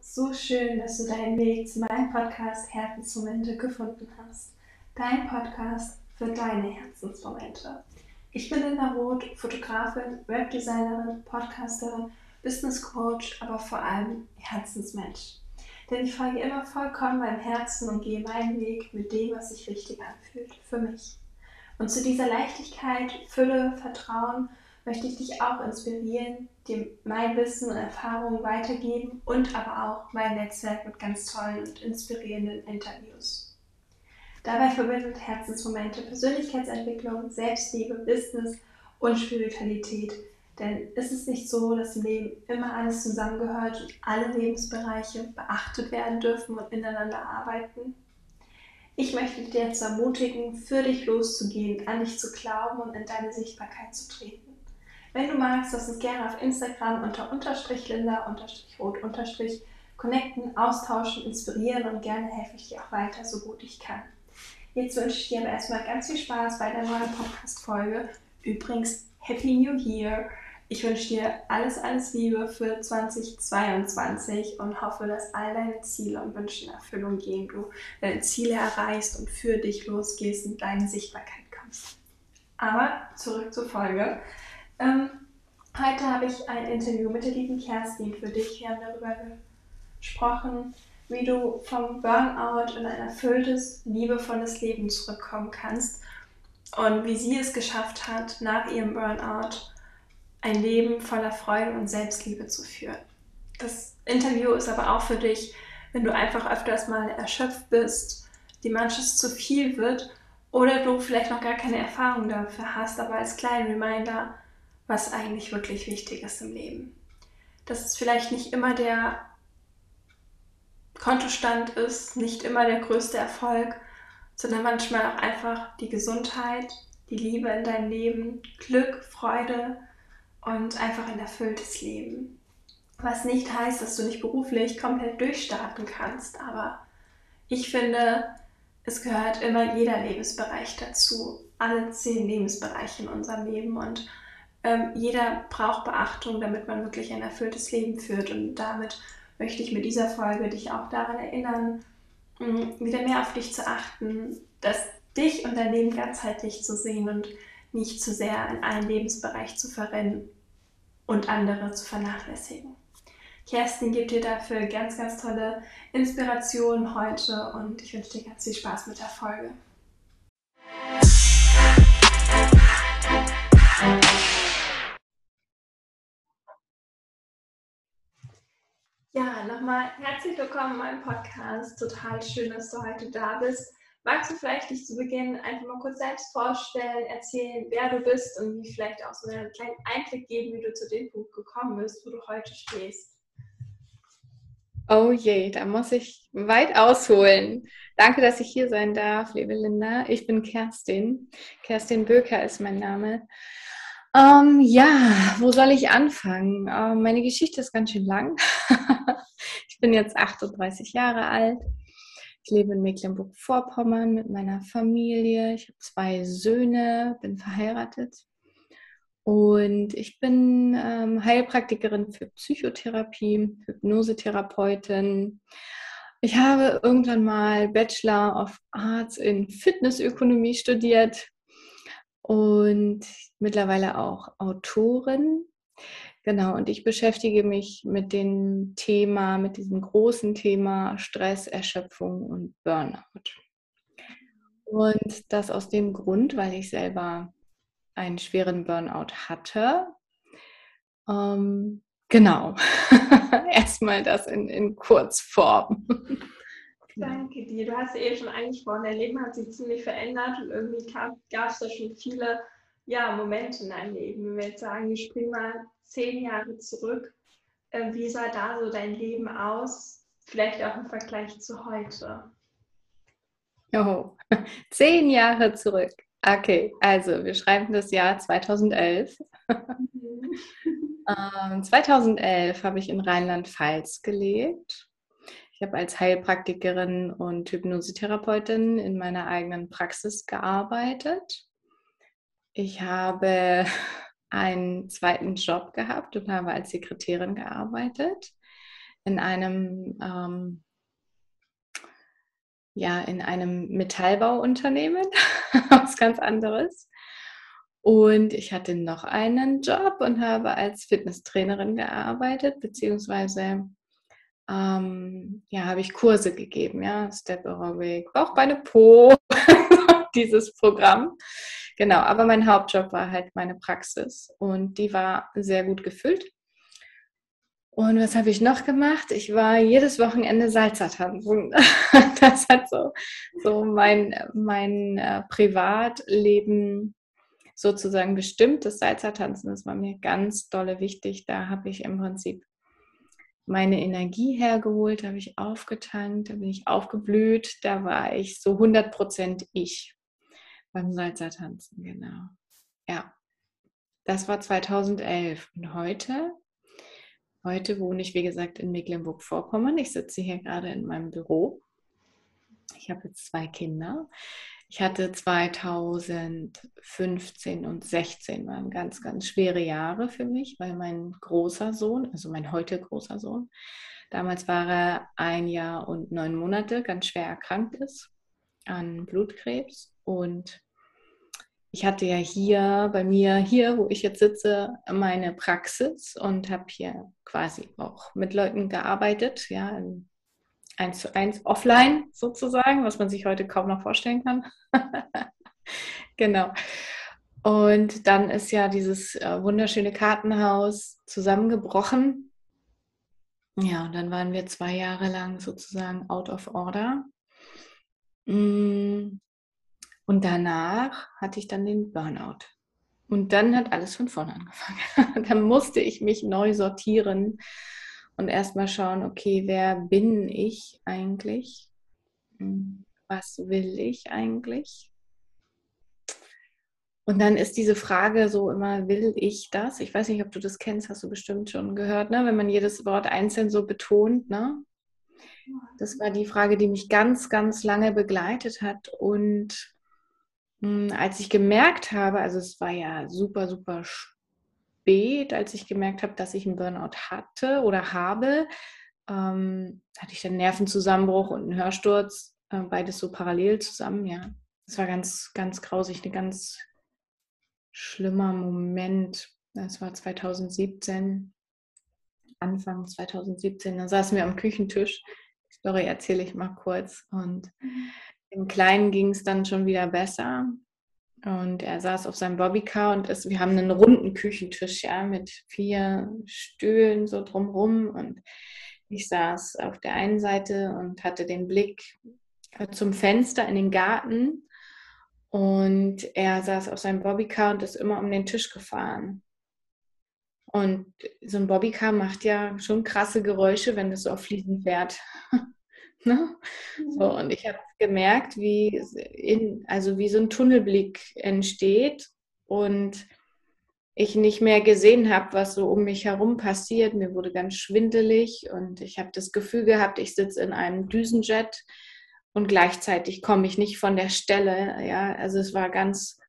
So schön, dass du deinen Weg zu meinem Podcast Herzensmomente gefunden hast. Dein Podcast für deine Herzensmomente. Ich bin Linda Roth, Fotografin, Webdesignerin, Podcasterin, Business Coach, aber vor allem Herzensmensch. Denn ich folge immer vollkommen meinem Herzen und gehe meinen Weg mit dem, was sich richtig anfühlt, für mich. Und zu dieser Leichtigkeit, Fülle, Vertrauen möchte ich dich auch inspirieren, dir mein Wissen und Erfahrungen weitergeben und aber auch mein Netzwerk mit ganz tollen und inspirierenden Interviews. Dabei verbindet Herzensmomente Persönlichkeitsentwicklung, Selbstliebe, Business und Spiritualität. Denn ist es nicht so, dass im Leben immer alles zusammengehört und alle Lebensbereiche beachtet werden dürfen und ineinander arbeiten? Ich möchte dich jetzt ermutigen, für dich loszugehen, an dich zu glauben und in deine Sichtbarkeit zu treten. Wenn du magst, lass uns gerne auf Instagram unter unterstrich Linda unterstrich rot unterstrich connecten, austauschen, inspirieren und gerne helfe ich dir auch weiter, so gut ich kann. Jetzt wünsche ich dir aber erstmal ganz viel Spaß bei der neuen Podcast-Folge. Übrigens, Happy New Year! Ich wünsche dir alles, alles Liebe für 2022 und hoffe, dass all deine Ziele und Wünsche in Erfüllung gehen, du deine Ziele erreichst und für dich losgehst und deine Sichtbarkeit kommst. Aber zurück zur Folge. Ähm, heute habe ich ein Interview mit der lieben Kerstin für dich. Wir haben darüber gesprochen, wie du vom Burnout in ein erfülltes, liebevolles Leben zurückkommen kannst und wie sie es geschafft hat, nach ihrem Burnout ein Leben voller Freude und Selbstliebe zu führen. Das Interview ist aber auch für dich, wenn du einfach öfters mal erschöpft bist, die manches zu viel wird oder du vielleicht noch gar keine Erfahrung dafür hast, aber als kleinen Reminder, was eigentlich wirklich wichtig ist im Leben. Dass es vielleicht nicht immer der Kontostand ist, nicht immer der größte Erfolg, sondern manchmal auch einfach die Gesundheit, die Liebe in deinem Leben, Glück, Freude und einfach ein erfülltes Leben. Was nicht heißt, dass du nicht beruflich komplett durchstarten kannst, aber ich finde, es gehört immer jeder Lebensbereich dazu, alle zehn Lebensbereiche in unserem Leben und ähm, jeder braucht Beachtung, damit man wirklich ein erfülltes Leben führt. Und damit möchte ich mit dieser Folge dich auch daran erinnern, mm, wieder mehr auf dich zu achten, dass dich und dein Leben ganzheitlich zu sehen und nicht zu sehr in einen Lebensbereich zu verrennen und andere zu vernachlässigen. Kerstin gibt dir dafür ganz, ganz tolle Inspirationen heute und ich wünsche dir ganz viel Spaß mit der Folge. Ja, nochmal herzlich willkommen in meinem Podcast. Total schön, dass du heute da bist. Magst du vielleicht dich zu Beginn einfach mal kurz selbst vorstellen, erzählen, wer du bist und mir vielleicht auch so einen kleinen Einblick geben, wie du zu dem Punkt gekommen bist, wo du heute stehst? Oh je, da muss ich weit ausholen. Danke, dass ich hier sein darf, liebe Linda. Ich bin Kerstin. Kerstin Böker ist mein Name. Ähm, ja, wo soll ich anfangen? Ähm, meine Geschichte ist ganz schön lang. ich bin jetzt 38 Jahre alt. Ich lebe in Mecklenburg-Vorpommern mit meiner Familie. Ich habe zwei Söhne, bin verheiratet. Und ich bin ähm, Heilpraktikerin für Psychotherapie, Hypnosetherapeutin. Ich habe irgendwann mal Bachelor of Arts in Fitnessökonomie studiert und mittlerweile auch Autorin. Genau, und ich beschäftige mich mit dem Thema, mit diesem großen Thema Stress, Erschöpfung und Burnout. Und das aus dem Grund, weil ich selber einen schweren Burnout hatte. Ähm, genau, erstmal das in, in Kurzform. Danke dir. Du hast ja eben schon angesprochen, dein Leben hat sich ziemlich verändert und irgendwie gab es da schon viele ja, Momente in deinem Leben. Wenn wir jetzt sagen, wir springen mal zehn Jahre zurück, äh, wie sah da so dein Leben aus? Vielleicht auch im Vergleich zu heute. Oh, zehn Jahre zurück. Okay, also wir schreiben das Jahr 2011. Mhm. ähm, 2011 habe ich in Rheinland-Pfalz gelebt ich habe als Heilpraktikerin und Hypnosetherapeutin in meiner eigenen Praxis gearbeitet. Ich habe einen zweiten Job gehabt und habe als Sekretärin gearbeitet. in einem ähm, ja in einem Metallbauunternehmen, was ganz anderes. Und ich hatte noch einen Job und habe als Fitnesstrainerin gearbeitet, beziehungsweise ähm, ja, habe ich Kurse gegeben, ja, Step Aerobic, Bauchbeine Po, dieses Programm. Genau, aber mein Hauptjob war halt meine Praxis und die war sehr gut gefüllt. Und was habe ich noch gemacht? Ich war jedes Wochenende Salsa tanzen. Das hat so, so mein, mein äh, Privatleben sozusagen bestimmt. Das Salsa tanzen, das war mir ganz dolle wichtig. Da habe ich im Prinzip meine Energie hergeholt, da habe ich aufgetankt, da bin ich aufgeblüht, da war ich so 100% ich beim Salzer tanzen, genau. Ja, das war 2011 und heute, heute wohne ich wie gesagt in Mecklenburg-Vorpommern. Ich sitze hier gerade in meinem Büro. Ich habe jetzt zwei Kinder. Ich hatte 2015 und 16 waren ganz, ganz schwere Jahre für mich, weil mein großer Sohn, also mein heute großer Sohn, damals war er ein Jahr und neun Monate, ganz schwer erkrankt ist an Blutkrebs. Und ich hatte ja hier bei mir, hier, wo ich jetzt sitze, meine Praxis und habe hier quasi auch mit Leuten gearbeitet, ja, eins zu eins offline sozusagen, was man sich heute kaum noch vorstellen kann. genau. Und dann ist ja dieses äh, wunderschöne Kartenhaus zusammengebrochen. Ja, und dann waren wir zwei Jahre lang sozusagen out of order. Mm. Und danach hatte ich dann den Burnout. Und dann hat alles von vorne angefangen. dann musste ich mich neu sortieren und erstmal schauen, okay, wer bin ich eigentlich? Hm, was will ich eigentlich? Und dann ist diese Frage so immer, will ich das? Ich weiß nicht, ob du das kennst, hast du bestimmt schon gehört, ne? wenn man jedes Wort einzeln so betont. Ne? Das war die Frage, die mich ganz, ganz lange begleitet hat. Und mh, hm, als ich gemerkt habe, also es war ja super, super spannend, spät, als ich gemerkt habe, dass ich einen Burnout hatte oder habe, ähm, hatte ich dann Nervenzusammenbruch und einen Hörsturz, äh, beides so parallel zusammen, ja. Das war ganz, ganz grausig, ein ganz schlimmer Moment. Das war 2017, Anfang 2017. Da saßen wir am Küchentisch. Die Story erzähle ich mal kurz. Und mhm. dem Kleinen ging es dann schon wieder besser. Und er saß auf seinem Bobbycar und ist, wir haben einen runden Küchentisch, ja, mit vier Stühlen so drumrum. Und ich saß auf der einen Seite und hatte den Blick äh, zum Fenster in den Garten. Und er saß auf seinem Bobbycar und ist immer um den Tisch gefahren. Und so ein Bobbycar macht ja schon krasse Geräusche, wenn das so auf Fliesen fährt. Ne? So, und ich habe gemerkt, wie, in, also wie so ein Tunnelblick entsteht und ich nicht mehr gesehen habe, was so um mich herum passiert. Mir wurde ganz schwindelig und ich habe das Gefühl gehabt, ich sitze in einem Düsenjet und gleichzeitig komme ich nicht von der Stelle. Ja, also es war ganz,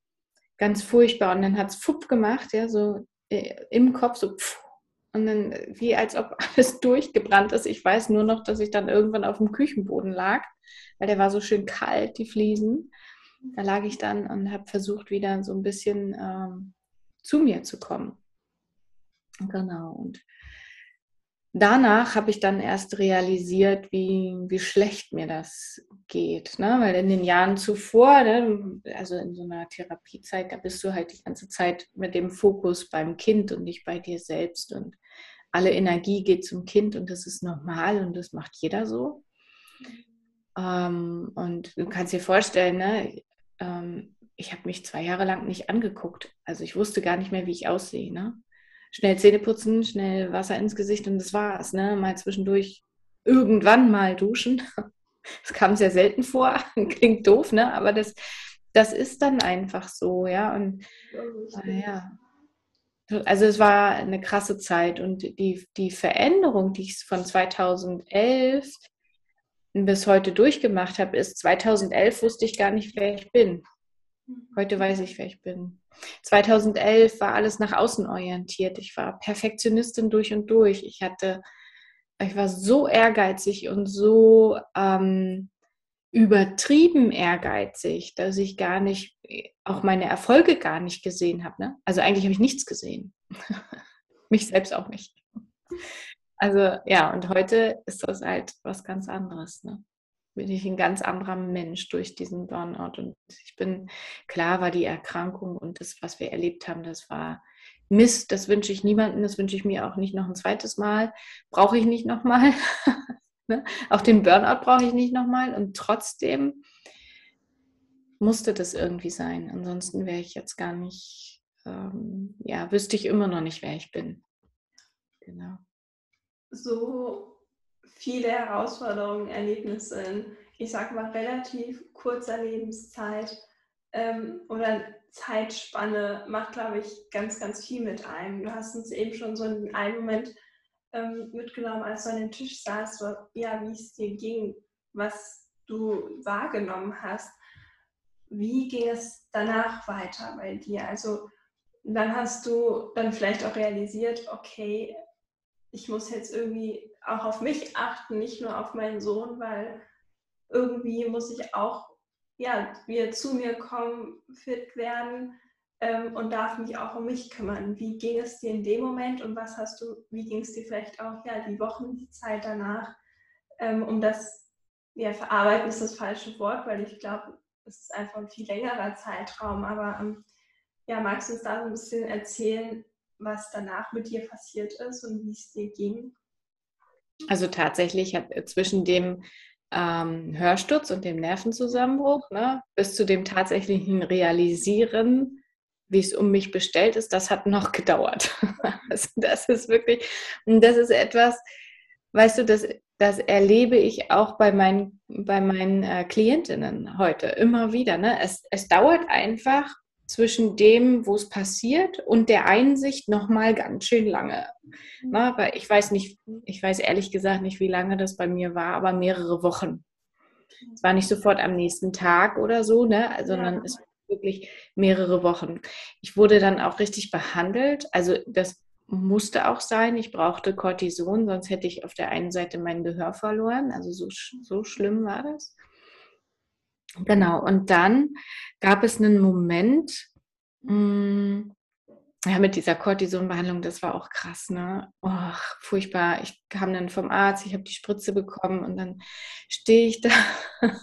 ganz furchtbar. Und dann hat es Fupp gemacht, ja, so äh, im Kopf, so pff, und dann wie als ob alles durchgebrannt ist. Ich weiß nur noch, dass ich dann irgendwann auf dem Küchenboden lag, weil der war so schön kalt, die Fliesen. Da lag ich dann und habe versucht, wieder so ein bisschen ähm, zu mir zu kommen. Genau. Und danach habe ich dann erst realisiert, wie, wie schlecht mir das geht. Ne? Weil in den Jahren zuvor, ne, also in so einer Therapiezeit, da bist du halt die ganze Zeit mit dem Fokus beim Kind und nicht bei dir selbst. Und alle Energie geht zum Kind und das ist normal und das macht jeder so. Ähm, und du kannst dir vorstellen, ne, ähm, ich habe mich zwei Jahre lang nicht angeguckt. Also ich wusste gar nicht mehr, wie ich aussehe. Ne? Schnell Zähne putzen, schnell Wasser ins Gesicht und das war's. Ne? Mal zwischendurch irgendwann mal duschen. Das kam sehr selten vor. Klingt doof, ne? Aber das, das ist dann einfach so, ja. Und ja, also es war eine krasse Zeit und die, die Veränderung, die ich von 2011 bis heute durchgemacht habe, ist 2011 wusste ich gar nicht, wer ich bin. Heute weiß ich, wer ich bin. 2011 war alles nach außen orientiert. Ich war Perfektionistin durch und durch. Ich hatte ich war so ehrgeizig und so ähm, übertrieben ehrgeizig, dass ich gar nicht, auch meine Erfolge gar nicht gesehen habe. Ne? Also eigentlich habe ich nichts gesehen. Mich selbst auch nicht. Also ja, und heute ist das halt was ganz anderes. Ne? Bin ich ein ganz anderer Mensch durch diesen Burnout. Und ich bin, klar war die Erkrankung und das, was wir erlebt haben, das war Mist, das wünsche ich niemandem, das wünsche ich mir auch nicht noch ein zweites Mal, brauche ich nicht nochmal. ne? Auch den Burnout brauche ich nicht nochmal. Und trotzdem musste das irgendwie sein. Ansonsten wäre ich jetzt gar nicht, ähm, ja, wüsste ich immer noch nicht, wer ich bin. Genau. So viele Herausforderungen, Erlebnisse in, ich sag mal, relativ kurzer Lebenszeit ähm, oder Zeitspanne macht, glaube ich, ganz, ganz viel mit einem. Du hast uns eben schon so in einem Moment ähm, mitgenommen, als du an den Tisch saßt, ja, wie es dir ging, was du wahrgenommen hast. Wie ging es danach weiter bei dir? Also dann hast du dann vielleicht auch realisiert, okay, ich muss jetzt irgendwie auch auf mich achten, nicht nur auf meinen Sohn, weil irgendwie muss ich auch ja, wieder zu mir kommen, fit werden ähm, und darf mich auch um mich kümmern. Wie ging es dir in dem Moment und was hast du, wie ging es dir vielleicht auch ja, die Wochen, die Zeit danach, ähm, um das, ja, verarbeiten ist das falsche Wort, weil ich glaube, es ist einfach ein viel längerer Zeitraum, aber ähm, ja, magst du uns da so ein bisschen erzählen, was danach mit dir passiert ist und wie es dir ging? Also tatsächlich hat äh, zwischen dem ähm, Hörsturz und dem Nervenzusammenbruch ne, bis zu dem tatsächlichen Realisieren, wie es um mich bestellt ist, das hat noch gedauert. also das ist wirklich, das ist etwas, weißt du, das, das erlebe ich auch bei meinen, bei meinen äh, Klientinnen heute immer wieder. Ne? Es, es dauert einfach zwischen dem, wo es passiert und der Einsicht noch mal ganz schön lange. Mhm. Na, weil ich weiß nicht, ich weiß ehrlich gesagt nicht, wie lange das bei mir war, aber mehrere Wochen. Es war nicht sofort am nächsten Tag oder so, ne, sondern ja. es wirklich mehrere Wochen. Ich wurde dann auch richtig behandelt. Also das musste auch sein. Ich brauchte Cortison, sonst hätte ich auf der einen Seite mein Gehör verloren. Also so, so schlimm war das. Genau, und dann gab es einen Moment, mh, hm, ja, mit dieser Cortisonbehandlung, das war auch krass, ne? Oh, furchtbar. Ich kam dann vom Arzt, ich habe die Spritze bekommen und dann stehe ich da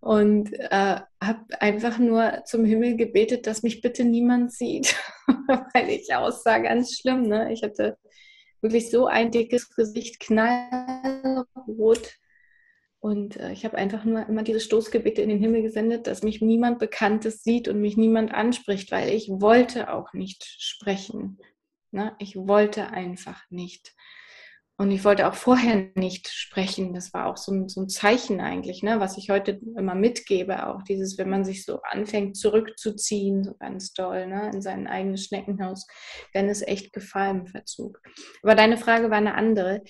und äh, habe einfach nur zum Himmel gebetet, dass mich bitte niemand sieht, weil ich aussah ganz schlimm, ne? Ich hatte wirklich so ein dickes Gesicht, knallrot und äh, ich habe einfach nur immer diese Stoßgebete in den Himmel gesendet, dass mich niemand Bekanntes sieht und mich niemand anspricht, weil ich wollte auch nicht sprechen. Ne? Ich wollte einfach nicht. Und ich wollte auch vorher nicht sprechen. Das war auch so ein, so ein Zeichen eigentlich, ne? was ich heute immer mitgebe. Auch dieses, wenn man sich so anfängt zurückzuziehen, so ganz doll, ne? in sein eigenes Schneckenhaus, dann ist echt Gefahr im Verzug. Aber deine Frage war eine andere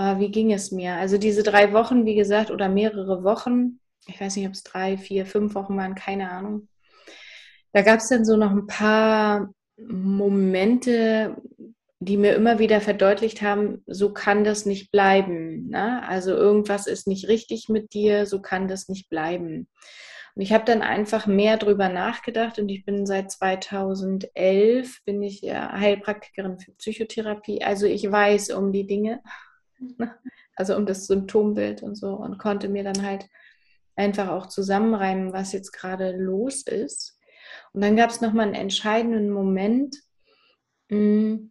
äh, wie ging es mir? Also diese drei Wochen, wie gesagt, oder mehrere Wochen, ich weiß nicht, ob es drei, vier, fünf Wochen waren, keine Ahnung. Da gab es dann so noch ein paar Momente, die mir immer wieder verdeutlicht haben, so kann das nicht bleiben. Ne? Also irgendwas ist nicht richtig mit dir, so kann das nicht bleiben. Und ich habe dann einfach mehr drüber nachgedacht und ich bin seit 2011 bin ich Heilpraktikerin für Psychotherapie. Also ich weiß um die Dinge also um das Symptombild und so und konnte mir dann halt einfach auch zusammenreimen, was jetzt gerade los ist. Und dann gab es nochmal einen entscheidenden Moment. Mm,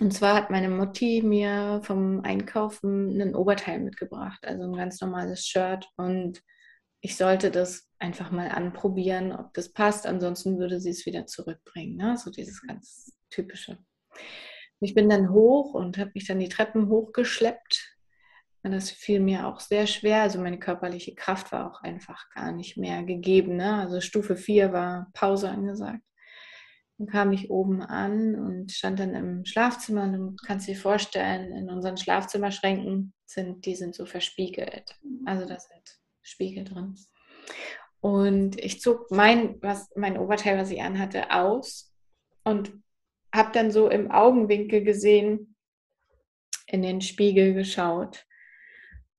und zwar hat meine Mutti mir vom Einkaufen ein Oberteil mitgebracht, also ein ganz normales Shirt. Und ich sollte das einfach mal anprobieren, ob das passt. Ansonsten würde sie es wieder zurückbringen. Ne? So dieses ganz typische. Ich bin dann hoch und habe mich dann die Treppen hochgeschleppt. Und das fiel mir auch sehr schwer. Also meine körperliche Kraft war auch einfach gar nicht mehr gegeben. Ne? Also Stufe 4 war Pause angesagt. Dann kam ich oben an und stand dann im Schlafzimmer. Du kannst dir vorstellen, in unseren Schlafzimmerschränken sind, die sind so verspiegelt. Also da sind Spiegel drin. Und ich zog mein, was, mein Oberteil, was ich anhatte, aus und habe dann so im Augenwinkel gesehen, in den Spiegel geschaut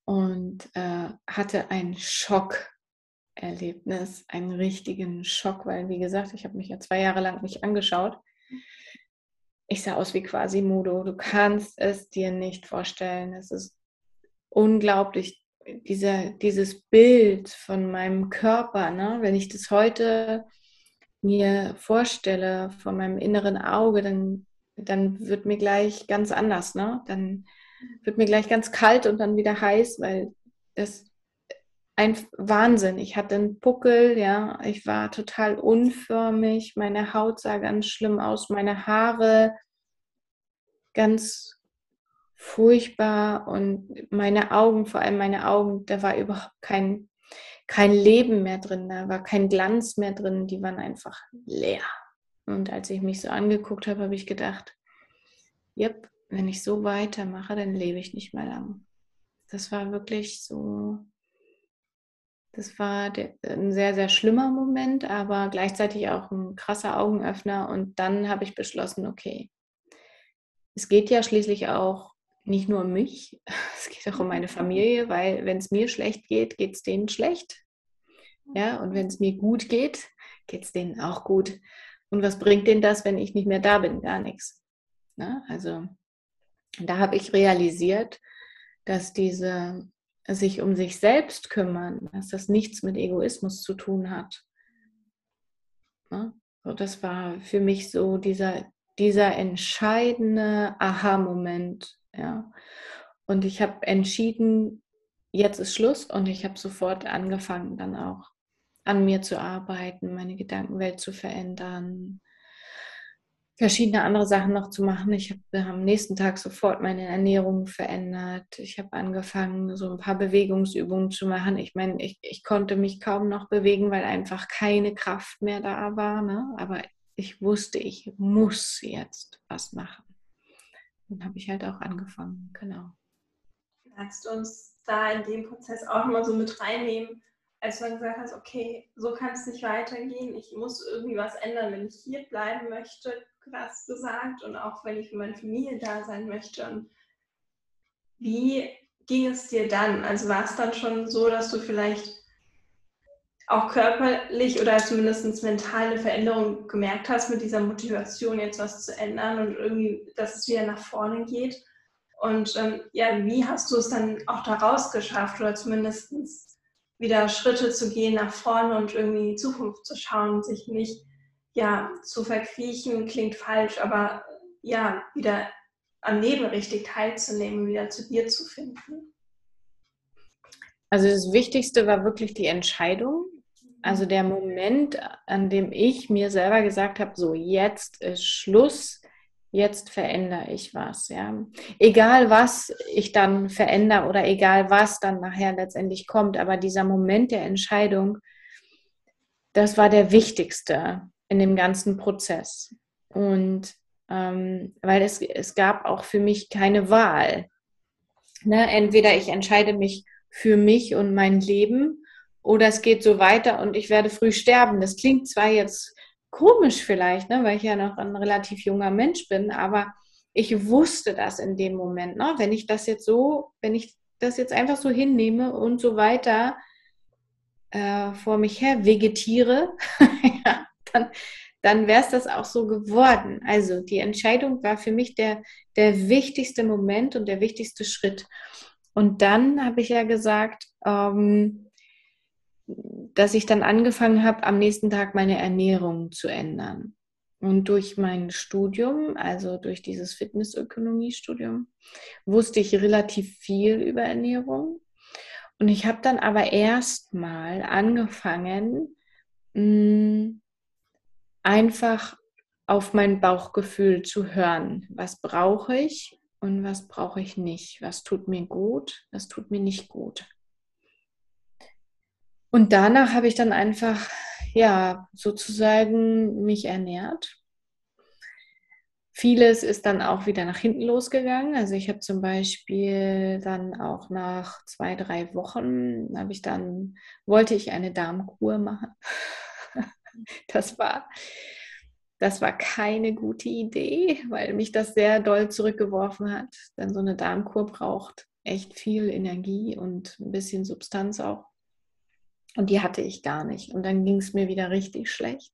und äh, hatte ein Schockerlebnis, einen richtigen Schock, weil wie gesagt, ich habe mich ja zwei Jahre lang nicht angeschaut. Ich sah aus wie quasi Mudo. Du kannst es dir nicht vorstellen. Es ist unglaublich, dieser, dieses Bild von meinem Körper. Ne? Wenn ich das heute mir vorstelle, von meinem inneren Auge, dann, dann wird mir gleich ganz anders. Ne? Dann wird mir gleich ganz kalt und dann wieder heiß, weil das ein Wahnsinn. Ich hatte einen Puckel, ja, ich war total unförmig, meine Haut sah ganz schlimm aus, meine Haare ganz furchtbar und meine Augen, vor allem meine Augen, da war überhaupt kein, kein Leben mehr drin, da war kein Glanz mehr drin, die waren einfach leer. Und als ich mich so angeguckt habe, habe ich gedacht, yep, wenn ich so weitermache, dann lebe ich nicht mehr lang. Das war wirklich so, das war ein sehr, sehr schlimmer Moment, aber gleichzeitig auch ein krasser Augenöffner. Und dann habe ich beschlossen, okay, es geht ja schließlich auch nicht nur um mich, es geht auch um meine Familie, weil wenn es mir schlecht geht, geht es denen schlecht. Ja, und wenn es mir gut geht, geht es denen auch gut. Und was bringt denen das, wenn ich nicht mehr da bin? Gar nichts. Ja, also da habe ich realisiert, dass diese sich um sich selbst kümmern, dass das nichts mit Egoismus zu tun hat. So das war für mich so dieser, dieser entscheidende Aha-Moment. Ja. Und ich habe entschieden, jetzt ist Schluss und ich habe sofort angefangen, dann auch an mir zu arbeiten, meine Gedankenwelt zu verändern, verschiedene andere Sachen noch zu machen. Ich habe am nächsten Tag sofort meine Ernährung verändert. Ich habe angefangen, so ein paar Bewegungsübungen zu machen. Ich meine, ich, ich konnte mich kaum noch bewegen, weil einfach keine Kraft mehr da war. Ne? Aber ich wusste, ich muss jetzt was machen. Dann habe ich halt auch angefangen, genau. Magst du uns da in dem Prozess auch mal so mit reinnehmen, als du dann gesagt hast, okay, so kann es nicht weitergehen, ich muss irgendwie was ändern, wenn ich hier bleiben möchte, krass gesagt und auch wenn ich für meine Familie da sein möchte. Und wie ging es dir dann? Also war es dann schon so, dass du vielleicht auch körperlich oder zumindest mental eine Veränderung gemerkt hast mit dieser Motivation, jetzt was zu ändern und irgendwie, dass es wieder nach vorne geht? Und ähm, ja, wie hast du es dann auch daraus geschafft oder zumindest wieder Schritte zu gehen nach vorne und irgendwie in die Zukunft zu schauen, sich nicht ja, zu verkriechen klingt falsch, aber ja, wieder am Leben richtig teilzunehmen, wieder zu dir zu finden? Also das Wichtigste war wirklich die Entscheidung. Also der Moment, an dem ich mir selber gesagt habe, so jetzt ist Schluss, jetzt verändere ich was. Ja. Egal was ich dann verändere oder egal was dann nachher letztendlich kommt, aber dieser Moment der Entscheidung, das war der wichtigste in dem ganzen Prozess. Und ähm, weil es, es gab auch für mich keine Wahl. Ne? Entweder ich entscheide mich für mich und mein Leben oder es geht so weiter und ich werde früh sterben. Das klingt zwar jetzt komisch vielleicht, ne? weil ich ja noch ein relativ junger Mensch bin, aber ich wusste das in dem Moment. Ne? Wenn ich das jetzt so, wenn ich das jetzt einfach so hinnehme und so weiter äh, vor mich her vegetiere, ja, dann, dann wäre es das auch so geworden. Also die Entscheidung war für mich der, der wichtigste Moment und der wichtigste Schritt. Und dann habe ich ja gesagt, ähm, dass ich dann angefangen habe, am nächsten Tag meine Ernährung zu ändern. Und durch mein Studium, also durch dieses Fitnessökonomie-Studium, wusste ich relativ viel über Ernährung. Und ich habe dann aber erstmal angefangen, mh, hm, einfach auf mein Bauchgefühl zu hören. Was brauche ich und was brauche ich nicht? Was tut mir gut, was tut mir nicht gut? Und danach habe ich dann einfach, ja, sozusagen mich ernährt. Vieles ist dann auch wieder nach hinten losgegangen. Also ich habe zum Beispiel dann auch nach zwei, drei Wochen, habe ich dann, wollte ich eine Darmkur machen. Das war, Das war keine gute Idee, weil mich das sehr doll zurückgeworfen hat. Denn so eine Darmkur braucht echt viel Energie und ein bisschen Substanz auch. Und die hatte ich gar nicht. Und dann ging es mir wieder richtig schlecht.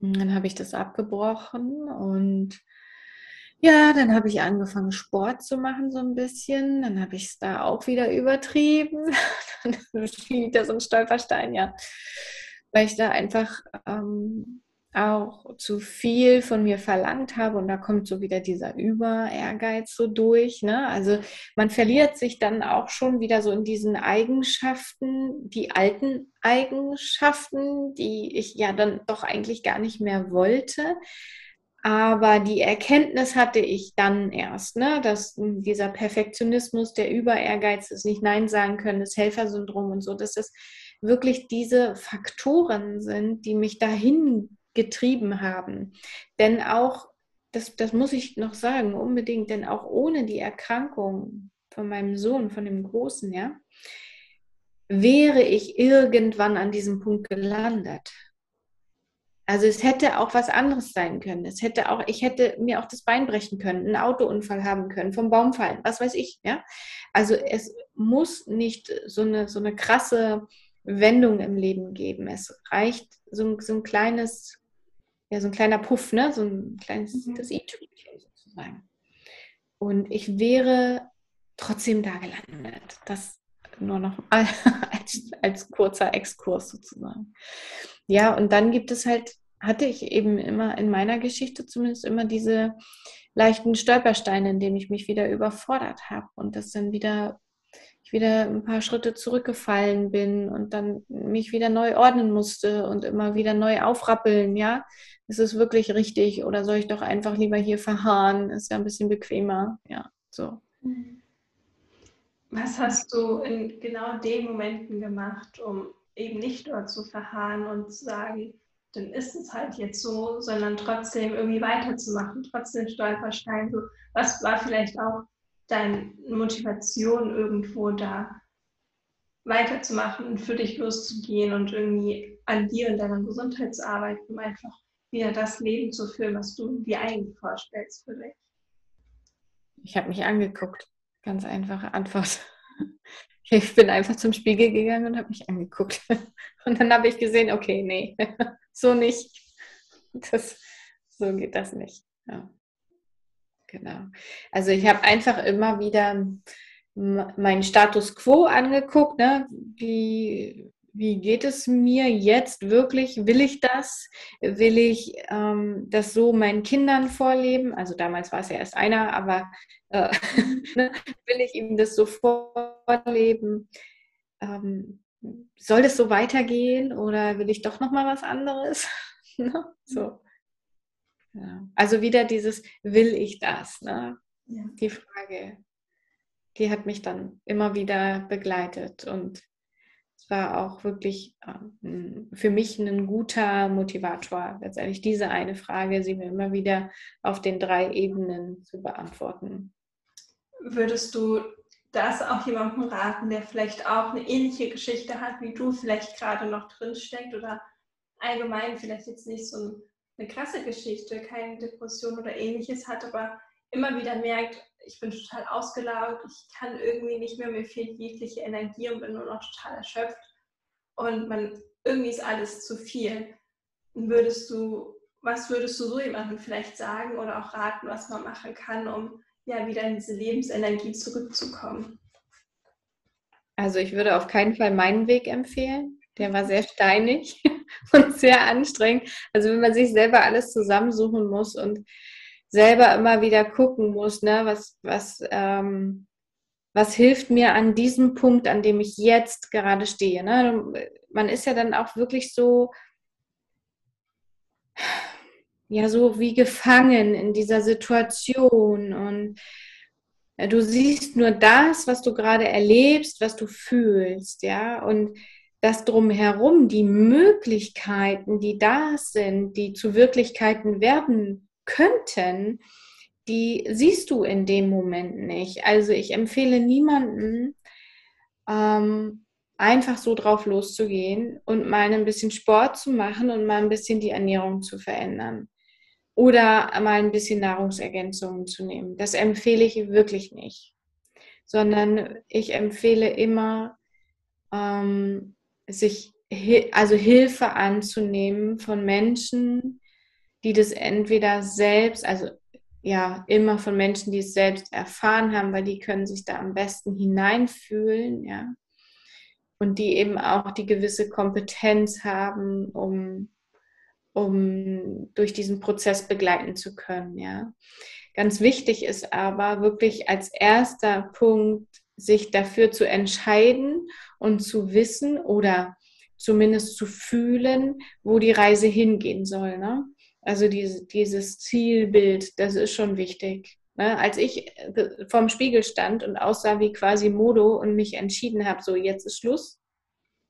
Und dann habe ich das abgebrochen und ja, dann habe ich angefangen, Sport zu machen, so ein bisschen. Dann habe ich es da auch wieder übertrieben. dann fiel so ein Stolperstein, ja. Weil ich da einfach ähm, auch zu viel von mir verlangt habe und da kommt so wieder dieser Über-Ehrgeiz so durch. Ne? Also man verliert sich dann auch schon wieder so in diesen Eigenschaften, die alten Eigenschaften, die ich ja dann doch eigentlich gar nicht mehr wollte. Aber die Erkenntnis hatte ich dann erst, ne, dass dieser Perfektionismus, der Über-Ehrgeiz, das nicht Nein sagen können, das Helfersyndrom und so, dass das wirklich diese Faktoren sind, die mich dahin getrieben haben. Denn auch, das, das muss ich noch sagen, unbedingt, denn auch ohne die Erkrankung von meinem Sohn, von dem Großen, ja, wäre ich irgendwann an diesem Punkt gelandet. Also es hätte auch was anderes sein können. Es hätte auch, ich hätte mir auch das Bein brechen können, einen Autounfall haben können, vom Baum fallen, was weiß ich, ja. Also es muss nicht so eine, so eine krasse Wendung im Leben geben. Es reicht so, so ein kleines ja, so ein kleiner Puff, ne? so ein kleines, mhm. das i-Tüpfelchen sozusagen. Und ich wäre trotzdem da gelandet. Das nur noch als, als kurzer Exkurs sozusagen. Ja, und dann gibt es halt, hatte ich eben immer in meiner Geschichte zumindest immer diese leichten Stolpersteine, in denen ich mich wieder überfordert habe und das dann wieder ich wieder ein paar Schritte zurückgefallen bin und dann mich wieder neu ordnen musste und immer wieder neu aufrappeln, ja, ist es wirklich richtig oder soll ich doch einfach lieber hier verharren? Ist ja ein bisschen bequemer, ja, so. Was hast du in genau den Momenten gemacht, um eben nicht dort zu verharren und zu sagen, dann ist es halt jetzt so, sondern trotzdem irgendwie weiterzumachen, trotzdem Stolperstein. So, was war vielleicht auch deine Motivation irgendwo da weiterzumachen und für dich loszugehen und irgendwie an dir und deiner Gesundheit zu arbeiten, um einfach wieder das Leben zu führen, was du dir eigentlich vorstellst für dich? Ich habe mich angeguckt. Ganz einfache Antwort. Ich bin einfach zum Spiegel gegangen und habe mich angeguckt. Und dann habe ich gesehen, okay, nee, so nicht. Das, so geht das nicht. Ja. Genau. Also ich habe einfach immer wieder meinen Status quo angeguckt, ne? wie, wie geht es mir jetzt wirklich? Will ich das? Will ich ähm, das so meinen Kindern vorleben? Also damals war es ja erst einer, aber äh, ne? will ich ihm das so vorleben? Ähm, soll das so weitergehen oder will ich doch noch mal was anderes? Ne? so. Ja. Also wieder dieses, will ich das? Ne? Ja. Die Frage, die hat mich dann immer wieder begleitet und es war auch wirklich ähm, für mich ein guter Motivator, letztendlich diese eine Frage, sie mir immer wieder auf den drei Ebenen zu beantworten. Würdest du das auch jemandem raten, der vielleicht auch eine ähnliche Geschichte hat, wie du vielleicht gerade noch drin steckt oder allgemein vielleicht jetzt nicht so ein eine krasse Geschichte, keine Depression oder ähnliches hat, aber immer wieder merkt, ich bin total ausgelaugt, ich kann irgendwie nicht mehr, mir fehlt jegliche Energie und bin nur noch total erschöpft und man irgendwie ist alles zu viel. Würdest du, was würdest du so jemandem vielleicht sagen oder auch raten, was man machen kann, um ja wieder in diese Lebensenergie zurückzukommen? Also ich würde auf keinen Fall meinen Weg empfehlen. Der war sehr steinig und sehr anstrengend. Also wenn man sich selber alles zusammensuchen muss und selber immer wieder gucken muss, ne, was, was, ähm, was hilft mir an diesem Punkt, an dem ich jetzt gerade stehe. Ne? Man ist ja dann auch wirklich so, ja, so wie gefangen in dieser Situation und du siehst nur das, was du gerade erlebst, was du fühlst, ja, und das drumherum, die Möglichkeiten, die da sind, die zu Wirklichkeiten werden könnten, die siehst du in dem Moment nicht. Also ich empfehle niemanden, ähm, einfach so drauf loszugehen und mal ein bisschen Sport zu machen und mal ein bisschen die Ernährung zu verändern. Oder mal ein bisschen Nahrungsergänzungen zu nehmen. Das empfehle ich wirklich nicht. Sondern ich empfehle immer, ähm, sich also Hilfe anzunehmen von Menschen, die das entweder selbst, also ja, immer von Menschen, die es selbst erfahren haben, weil die können sich da am besten hineinfühlen, ja. Und die eben auch die gewisse Kompetenz haben, um, um durch diesen Prozess begleiten zu können, ja. Ganz wichtig ist aber wirklich als erster Punkt, sich dafür zu entscheiden und zu wissen oder zumindest zu fühlen, wo die Reise hingehen soll. Ne? Also diese, dieses Zielbild, das ist schon wichtig. Ne? Als ich äh, vorm Spiegel stand und aussah wie quasi Modo und mich entschieden habe, so jetzt ist Schluss,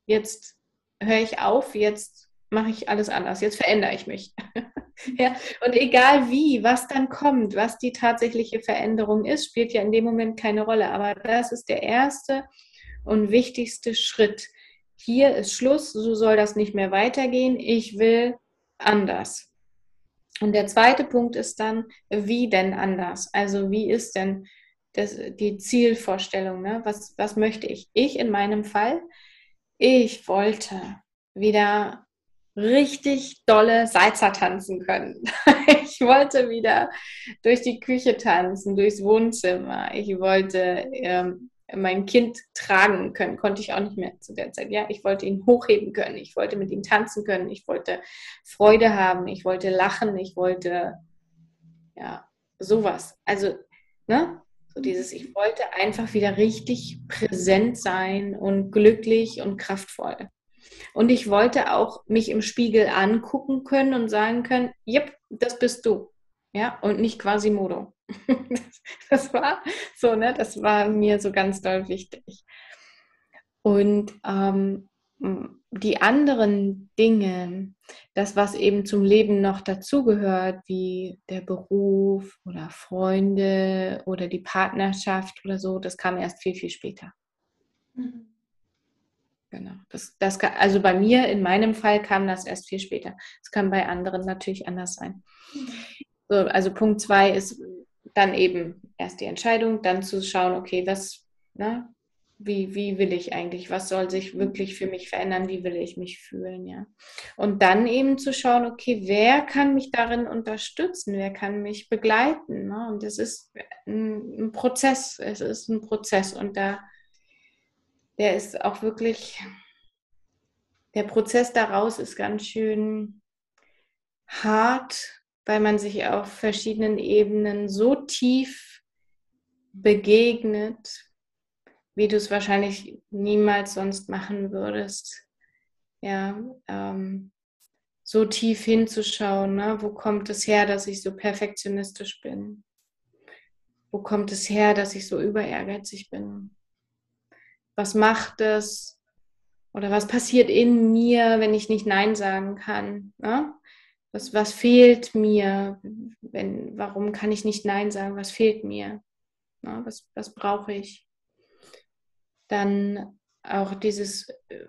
jetzt höre ich auf, jetzt mache ich alles anders, jetzt verändere ich mich. ja, und egal wie, was dann kommt, was die tatsächliche Veränderung ist, spielt ja in dem Moment keine Rolle. Aber das ist der erste und wichtigste Schritt. Hier ist Schluss, so soll das nicht mehr weitergehen. Ich will anders. Und der zweite Punkt ist dann, wie denn anders? Also wie ist denn das, die Zielvorstellung? Ne? Was, was möchte ich? Ich in meinem Fall, ich wollte wieder richtig dolle Salsa tanzen können. Ich wollte wieder durch die Küche tanzen, durchs Wohnzimmer. Ich wollte ähm, mein Kind tragen können, konnte ich auch nicht mehr zu der Zeit. Ja, ich wollte ihn hochheben können, ich wollte mit ihm tanzen können, ich wollte Freude haben, ich wollte lachen, ich wollte ja sowas. Also, ne? So dieses, ich wollte einfach wieder richtig präsent sein und glücklich und kraftvoll. Und ich wollte auch mich im Spiegel angucken können und sagen können, yep, das bist du. Ja, und nicht quasi Modo. das war so, ne, das war mir so ganz doll wichtig. Und ähm, die anderen Dinge, das, was eben zum Leben noch dazugehört, wie der Beruf oder Freunde oder die Partnerschaft oder so, das kam erst viel, viel später. Mhm. Genau. Das, das also bei mir, in meinem Fall, kam das erst viel später. Es kann bei anderen natürlich anders sein. So, also Punkt zwei ist dann eben erst die Entscheidung, dann zu schauen, okay, was, ne, wie, wie will ich eigentlich, was soll sich wirklich für mich verändern, wie will ich mich fühlen, ja. Und dann eben zu schauen, okay, wer kann mich darin unterstützen, wer kann mich begleiten. Ne? Und es ist ein, ein Prozess, es ist ein Prozess und da, der ist auch wirklich, der Prozess daraus ist ganz schön hart weil man sich auf verschiedenen Ebenen so tief begegnet, wie du es wahrscheinlich niemals sonst machen würdest. Ja, ähm, so tief hinzuschauen, ne? wo kommt es her, dass ich so perfektionistisch bin? Wo kommt es her, dass ich so überehrgeizig bin? Was macht es? Oder was passiert in mir, wenn ich nicht Nein sagen kann? Ne? Was, was fehlt mir? Wenn, warum kann ich nicht Nein sagen? Was fehlt mir? Na, was, was brauche ich? Dann auch dieses,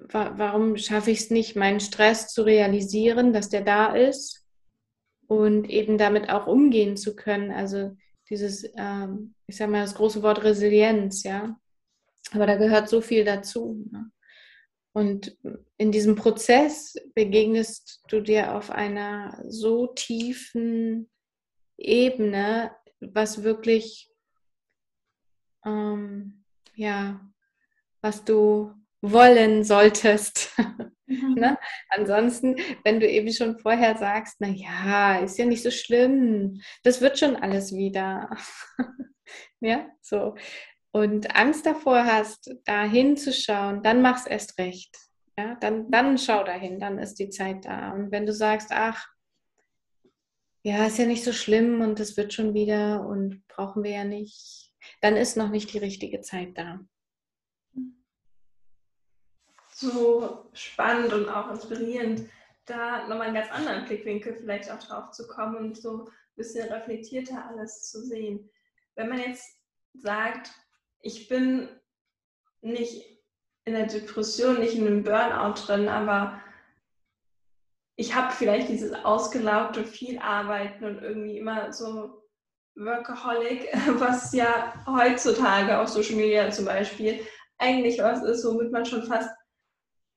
warum schaffe ich es nicht, meinen Stress zu realisieren, dass der da ist und eben damit auch umgehen zu können. Also dieses, ähm, ich sage mal das große Wort Resilienz, ja. Aber da gehört so viel dazu. Ne? Und in diesem Prozess begegnest du dir auf einer so tiefen Ebene, was wirklich, ähm, ja, was du wollen solltest. Ne? Ansonsten, wenn du eben schon vorher sagst, na ja, ist ja nicht so schlimm, das wird schon alles wieder. ja, so, und Angst davor hast, da hinzuschauen, dann mach's erst recht. Ja, dann, dann schau dahin, dann ist die Zeit da. Und wenn du sagst, ach, ja, ist ja nicht so schlimm und es wird schon wieder und brauchen wir ja nicht, dann ist noch nicht die richtige Zeit da. So spannend und auch inspirierend, da nochmal einen ganz anderen Blickwinkel vielleicht auch drauf zu kommen und so ein bisschen reflektierter alles zu sehen. Wenn man jetzt sagt, ich bin nicht in der Depression, nicht in einem Burnout drin, aber ich habe vielleicht dieses ausgelaugte viel arbeiten und irgendwie immer so Workaholic, was ja heutzutage auf Social Media zum Beispiel eigentlich was ist, womit man schon fast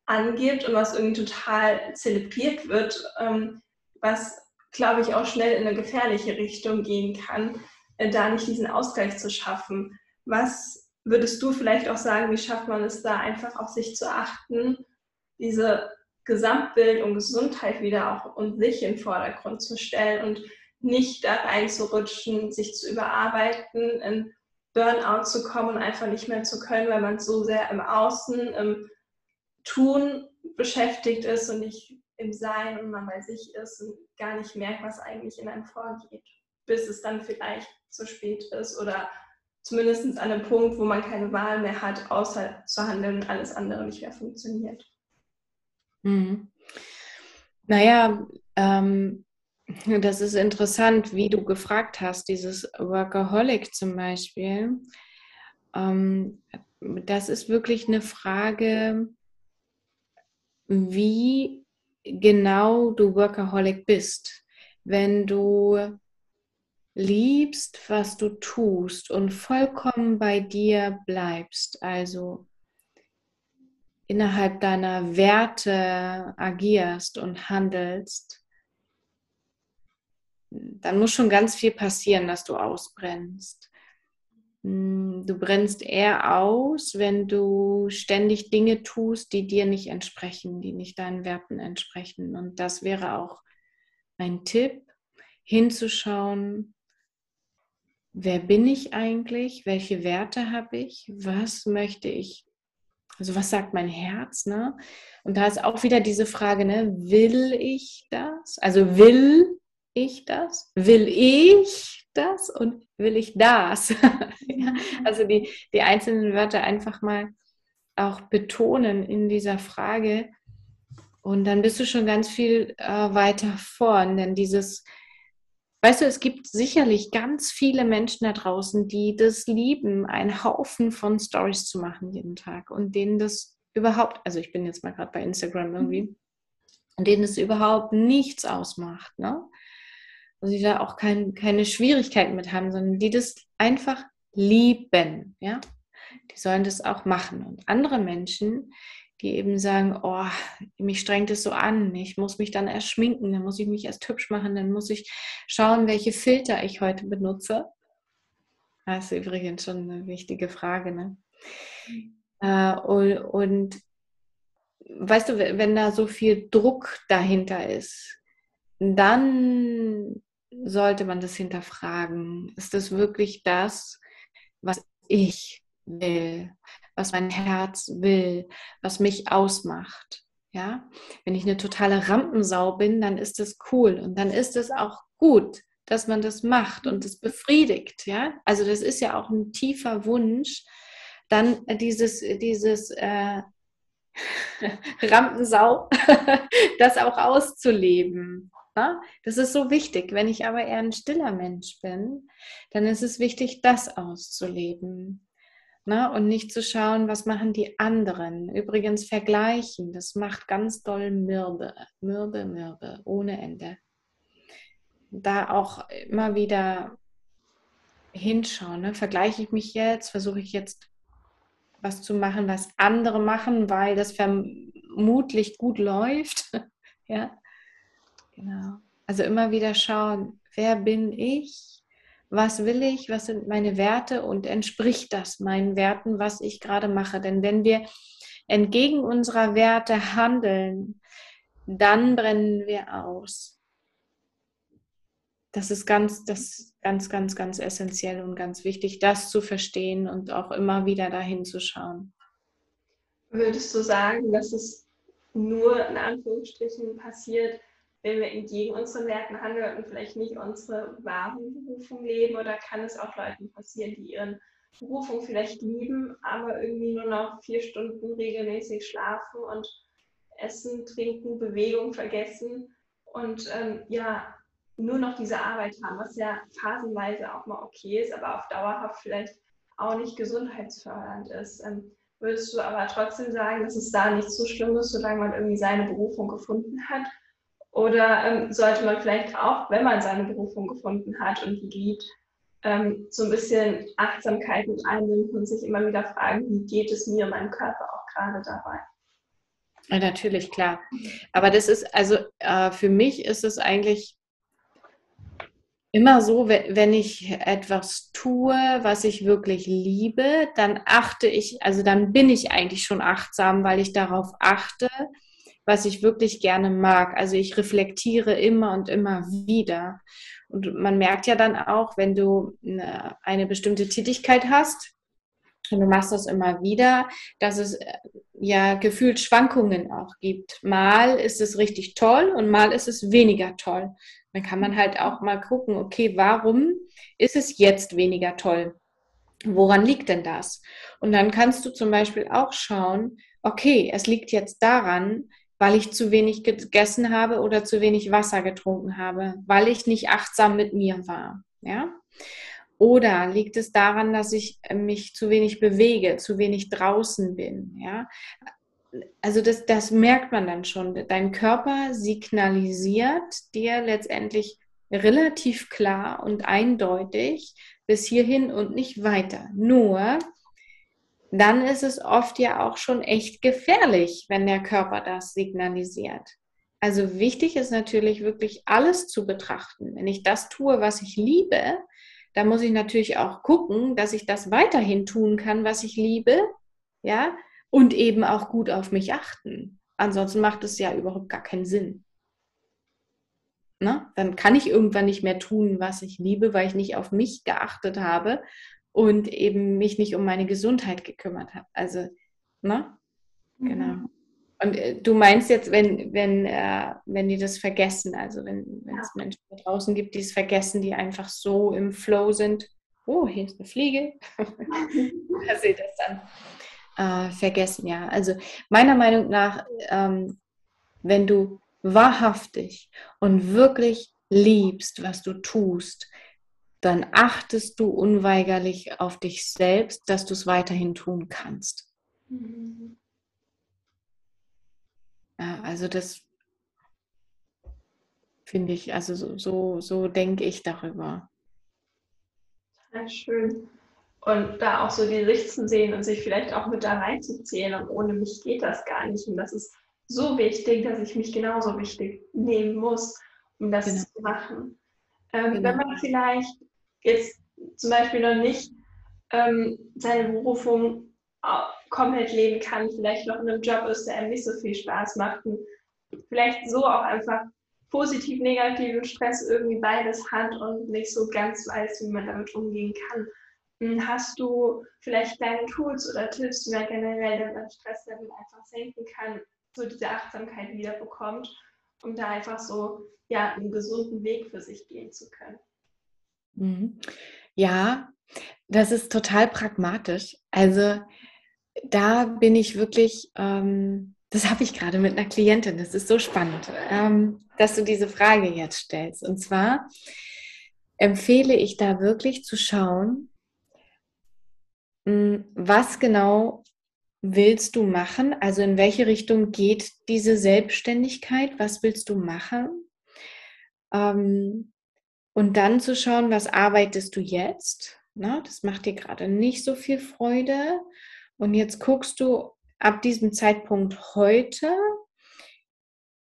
angibt und was irgendwie total zelebriert wird, ähm, was glaube ich auch schnell in eine gefährliche Richtung gehen kann, äh, da nicht diesen Ausgleich zu schaffen. Was würdest du vielleicht auch sagen, wie schafft man es da einfach auf sich zu achten, diese Gesamtbild und Gesundheit wieder auch und sich in den Vordergrund zu stellen und nicht da reinzurutschen, sich zu überarbeiten, in Burnout zu kommen und einfach nicht mehr zu können, weil man so sehr im Außen, im Tun beschäftigt ist und nicht im Sein und man bei sich ist und gar nicht merkt, was eigentlich in einem vorgeht, bis es dann vielleicht zu spät ist oder zumindest an einem Punkt, wo man keine Wahl mehr hat, außer zu handeln und alles andere nicht mehr funktioniert. Mhm. Naja, ähm, das ist interessant, wie du gefragt hast, dieses Workaholic zum Beispiel. Ähm, das ist wirklich eine Frage, wie genau du Workaholic bist. Wenn du liebst, was du tust und vollkommen bei dir bleibst, also innerhalb deiner Werte agierst und handelst, dann muss schon ganz viel passieren, dass du ausbrennst. Hm, du brennst eher aus, wenn du ständig Dinge tust, die dir nicht entsprechen, die nicht deinen Werten entsprechen. Und das wäre auch ein Tipp, hinzuschauen, wer bin ich eigentlich, welche Werte habe ich, was möchte ich, also was sagt mein Herz, ne? Und da ist auch wieder diese Frage, ne, will ich das? Also will ich das? Will ich das und will ich das? ja, also die, die einzelnen Wörter einfach mal auch betonen in dieser Frage. Und dann bist du schon ganz viel äh, weiter vorn, denn dieses, weißt du, es gibt sicherlich ganz viele Menschen da draußen, die das lieben, einen Haufen von Stories zu machen jeden Tag und denen das überhaupt, also ich bin jetzt mal gerade bei Instagram irgendwie, mhm. und denen es überhaupt nichts ausmacht. Ne? also die da auch kein, keine Schwierigkeiten mit haben, sondern die das einfach lieben, ja, die sollen das auch machen. Und andere Menschen, die eben sagen, oh, mich strengt es so an, ich muss mich dann erst schminken, dann muss ich mich erst hübsch machen, dann muss ich schauen, welche Filter ich heute benutze. Das ist übrigens schon eine wichtige Frage. Ne? Äh, und, und weißt du, wenn da so viel Druck dahinter ist, dann sollte man das hinterfragen. Ist das wirklich das, was ich will, was mein Herz will, was mich ausmacht? Ja, wenn ich eine totale Rampensau bin, dann ist das cool und dann ist es auch gut, dass man das macht und es befriedigt. Ja, also das ist ja auch ein tiefer Wunsch, dann dieses, dieses äh, Rampensau, das auch auszuleben. Ne? Das ist so wichtig. Wenn ich aber eher ein stiller Mensch bin, dann ist es wichtig, das auszuleben. Ne? Und nicht zu schauen, was machen die anderen. Übrigens vergleichen, das macht ganz doll Mürbe, Mürbe, Mürbe, ohne Ende. Da auch immer wieder hinschauen. Ne? Vergleiche ich mich jetzt, versuche ich jetzt was zu machen, was andere machen, weil das vermutlich gut läuft. ja, Genau. Also immer wieder schauen, wer bin ich? Was will ich? Was sind meine Werte? Und entspricht das meinen Werten, was ich gerade mache? Denn wenn wir entgegen unserer Werte handeln, dann brennen wir aus. Das ist ganz, das ganz, ganz, ganz essentiell und ganz wichtig, das zu verstehen und auch immer wieder dahin zu schauen. Würdest du sagen, dass es nur in Anführungsstrichen passiert, wenn wir entgegen unseren Werten handeln und vielleicht nicht unsere wahre Berufung leben? Oder kann es auch Leuten passieren, die ihren Berufung vielleicht lieben, aber irgendwie nur noch vier Stunden regelmäßig schlafen und Essen, Trinken, Bewegung vergessen und ähm, ja, nur noch diese Arbeit haben, was ja phasenweise auch mal okay ist, aber auf dauerhaft vielleicht auch nicht gesundheitsfördernd ist. Ähm, würdest du aber trotzdem sagen, dass es da nicht so schlimm ist, solange man irgendwie seine Berufung gefunden hat? Oder ähm, sollte man vielleicht auch, wenn man seine Berufung gefunden hat und die liebt, ähm, so ein bisschen Achtsamkeit mit einbinden und sich immer wieder fragen, wie geht es mir und meinem Körper auch gerade dabei? Ja, natürlich, klar. Aber das ist, also äh, für mich ist es eigentlich immer so, wenn ich etwas tue, was ich wirklich liebe, dann achte ich, also dann bin ich eigentlich schon achtsam, weil ich darauf achte, was ich wirklich gerne mag. Also ich reflektiere immer und immer wieder. Und man merkt ja dann auch, wenn du eine, bestimmte Tätigkeit hast, und du machst das immer wieder, dass es äh, ja gefühlt Schwankungen auch gibt. Mal ist es richtig toll und mal ist es weniger toll. Dann kann man halt auch mal gucken, okay, warum ist es jetzt weniger toll? Woran liegt denn das? Und dann kannst du zum Beispiel auch schauen, okay, es liegt jetzt daran, weil ich zu wenig gegessen habe oder zu wenig Wasser getrunken habe, weil ich nicht achtsam mit mir war. Ja? Oder liegt es daran, dass ich äh, mich zu wenig bewege, zu wenig draußen bin? Ja? Also das, das merkt man dann schon. Dein Körper signalisiert dir letztendlich relativ klar und eindeutig bis hierhin und nicht weiter. Nur dann ist es oft ja auch schon echt gefährlich, wenn der Körper das signalisiert. Also wichtig ist natürlich wirklich alles zu betrachten. Wenn ich das tue, was ich liebe, da muss ich natürlich auch gucken, dass ich das weiterhin tun kann, was ich liebe, ja, und eben auch gut auf mich achten. Ansonsten macht es ja überhaupt gar keinen Sinn. Na, dann kann ich irgendwann nicht mehr tun, was ich liebe, weil ich nicht auf mich geachtet habe und eben mich nicht um meine Gesundheit gekümmert habe. Also, ne? Mhm. Genau. Und äh, du meinst jetzt, wenn, wenn, äh, wenn die das vergessen, also wenn, es Menschen da draußen gibt, die es vergessen, die einfach so im Flow sind, oh, hier ist eine Fliege, dass sie das dann äh, vergessen, ja. Also meiner Meinung nach, ähm, wenn du wahrhaftig und wirklich liebst, was du tust, dann achtest du unweigerlich auf dich selbst, dass du es weiterhin tun kannst. Mhm. Ja, also das finde ich, also so, so, so denke ich darüber. Ja, schön. Und da auch so die Sicht zu sehen und sich vielleicht auch mit da reinzuzählen. Und ohne mich geht das gar nicht. Und das ist so wichtig, dass ich mich genauso wichtig nehmen muss, um das genau. zu machen. Ähm, genau. Wenn man vielleicht jetzt zum Beispiel noch nicht ähm, seine Berufung komplett leben kann, vielleicht noch in einem Job ist, der einem nicht so viel Spaß macht und vielleicht so auch einfach positiv, negativen Stress irgendwie beides hat und nicht so ganz weiß, wie man damit umgehen kann. Hm, hast du vielleicht kleine Tools oder Tipps, wie man generell den Stresslevel einfach senken kann, so diese Achtsamkeit wieder bekommt, um da einfach so ja, einen gesunden Weg für sich gehen zu können? Mhm. Ja, das ist total pragmatisch. Also da bin ich wirklich, ähm, das habe ich gerade mit einer Klientin, das ist so spannend, ähm, dass du diese Frage jetzt stellst. Und zwar empfehle ich da wirklich zu schauen, hm, was genau willst du machen? Also in welche Richtung geht diese Selbstständigkeit? Was willst du machen? Ähm, und dann zu schauen, was arbeitest du jetzt? Na, das macht dir gerade nicht so viel Freude. Und jetzt guckst du ab diesem Zeitpunkt heute,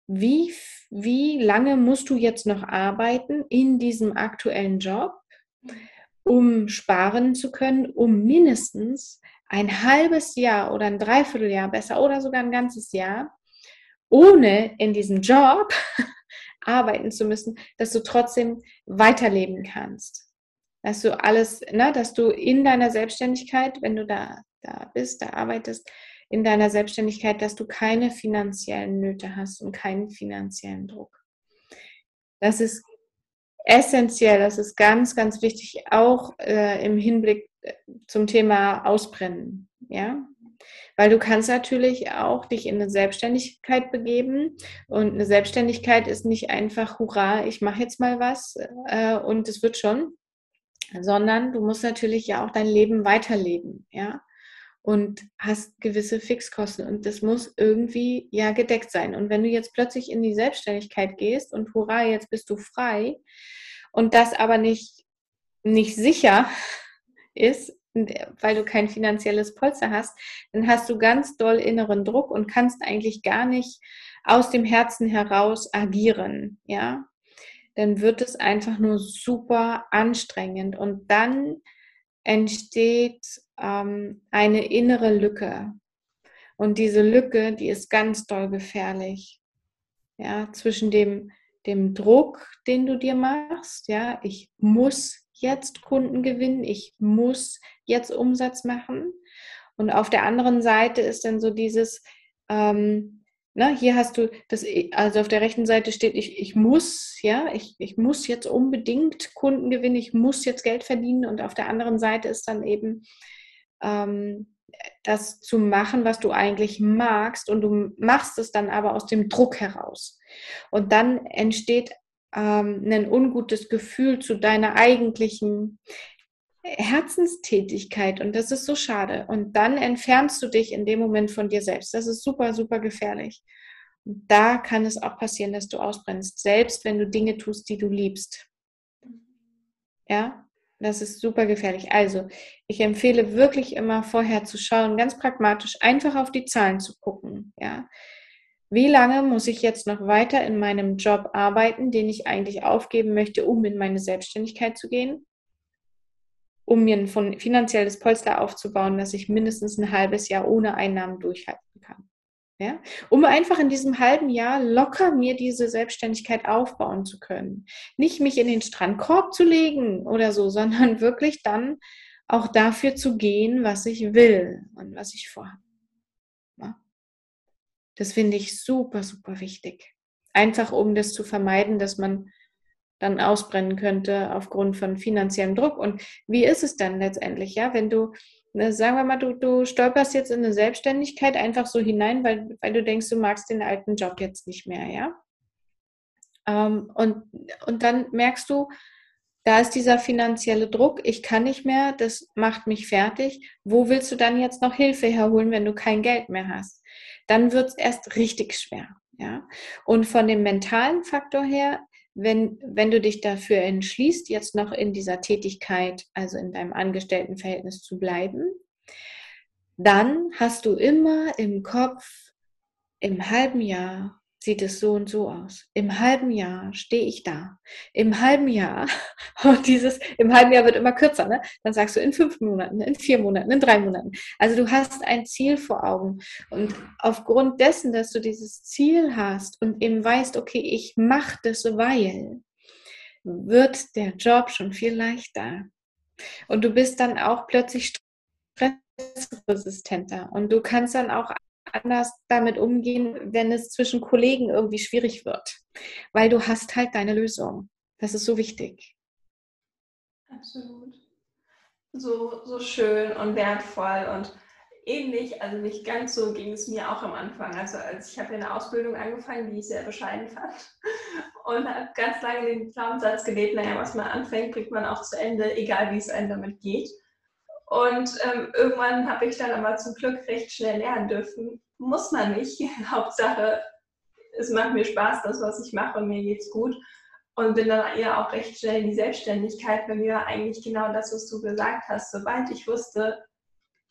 wie, wie lange musst du jetzt noch arbeiten in diesem aktuellen Job, um sparen zu können, um mindestens ein halbes Jahr oder ein Dreivierteljahr besser oder sogar ein ganzes Jahr, ohne in diesem Job arbeiten zu müssen, dass du trotzdem weiterleben kannst. Dass du alles, ne, dass du in deiner Selbstständigkeit, wenn du da da bist, da arbeitest in deiner Selbstständigkeit, dass du keine finanziellen Nöte hast und keinen finanziellen Druck. Das ist essentiell, das ist ganz, ganz wichtig, auch äh, im Hinblick äh, zum Thema Ausbrennen, ja, weil du kannst natürlich auch dich in eine Selbstständigkeit begeben und eine Selbstständigkeit ist nicht einfach, hurra, ich mache jetzt mal was äh, und es wird schon, sondern du musst natürlich ja auch dein Leben weiterleben, ja. und hast gewisse Fixkosten und das muss irgendwie ja gedeckt sein. Und wenn du jetzt plötzlich in die Selbstständigkeit gehst und hurra, jetzt bist du frei und das aber nicht, nicht sicher ist, weil du kein finanzielles Polster hast, dann hast du ganz doll inneren Druck und kannst eigentlich gar nicht aus dem Herzen heraus agieren, ja, dann wird es einfach nur super anstrengend und dann entsteht ähm, eine innere Lücke. Und diese Lücke, die ist ganz doll gefährlich. Ja, zwischen dem, dem Druck, den du dir machst, ja, ich muss jetzt Kunden gewinnen, ich muss jetzt Umsatz machen. Und auf der anderen Seite ist dann so dieses, ähm, na, hier hast du das, also auf der rechten Seite steht, ich, ich muss, ja, ich, ich muss jetzt unbedingt Kunden gewinnen, ich muss jetzt Geld verdienen und auf der anderen Seite ist dann eben ähm, das zu machen, was du eigentlich magst und du machst es dann aber aus dem Druck heraus. Und dann entsteht ähm, ein ungutes Gefühl zu deiner eigentlichen Herzenstätigkeit und das ist so schade. Und dann entfernst du dich in dem Moment von dir selbst. Das ist super, super gefährlich. Und da kann es auch passieren, dass du ausbrennst, selbst wenn du Dinge tust, die du liebst. Ja, das ist super gefährlich. Also, ich empfehle wirklich immer vorher zu schauen, ganz pragmatisch, einfach auf die Zahlen zu gucken. Ja, wie lange muss ich jetzt noch weiter in meinem Job arbeiten, den ich eigentlich aufgeben möchte, um in meine Selbstständigkeit zu gehen? um mir ein finanzielles Polster aufzubauen, dass ich mindestens ein halbes Jahr ohne Einnahmen durchhalten kann. Ja? Um einfach in diesem halben Jahr locker mir diese Selbstständigkeit aufbauen zu können. Nicht mich in den Strandkorb zu legen oder so, sondern wirklich dann auch dafür zu gehen, was ich will und was ich vorhabe. Das finde ich super, super wichtig. Einfach um das zu vermeiden, dass man dann ausbrennen könnte aufgrund von finanziellem Druck. Und wie ist es dann letztendlich, ja, wenn du, ne, sagen wir mal, du, du stolperst jetzt in eine Selbstständigkeit einfach so hinein, weil, weil du denkst, du magst den alten Job jetzt nicht mehr, ja? Ähm, und, und dann merkst du, da ist dieser finanzielle Druck, ich kann nicht mehr, das macht mich fertig. Wo willst du dann jetzt noch Hilfe herholen, wenn du kein Geld mehr hast? Dann wird es erst richtig schwer. Ja? Und von dem mentalen Faktor her wenn, wenn du dich dafür entschließt, jetzt noch in dieser Tätigkeit, also in deinem Angestelltenverhältnis zu bleiben, dann hast du immer im Kopf, im halben Jahr sieht es so und so aus. Im halben Jahr stehe ich da. Im halben Jahr, und dieses, im halben Jahr wird immer kürzer, ne? Dann sagst du in fünf Monaten, in vier Monaten, in drei Monaten. Also du hast ein Ziel vor Augen. Und aufgrund dessen, dass du dieses Ziel hast und eben weißt, okay, ich mache das, weil, wird der Job schon viel leichter. Und du bist dann auch plötzlich stressresistenter. Und du kannst dann auch anders damit umgehen, wenn es zwischen Kollegen irgendwie schwierig wird. Weil du hast halt deine Lösung. Das ist so wichtig. Absolut. So, so schön und wertvoll und ähnlich, also nicht ganz so ging es mir auch am Anfang. Also als ich habe eine Ausbildung angefangen, die ich sehr bescheiden fand und habe ganz lange den Glaubenssatz gelebt, naja, was man anfängt, bringt man auch zu Ende, egal wie es einem damit geht. Und ähm, irgendwann habe ich dann aber zum Glück recht schnell lernen dürfen. Muss man nicht. Hauptsache, es macht mir Spaß, das, was ich mache und mir geht's gut. Und bin dann eher auch recht schnell in die Selbstständigkeit. Bei mir war eigentlich genau das, was du gesagt hast. Sobald ich wusste,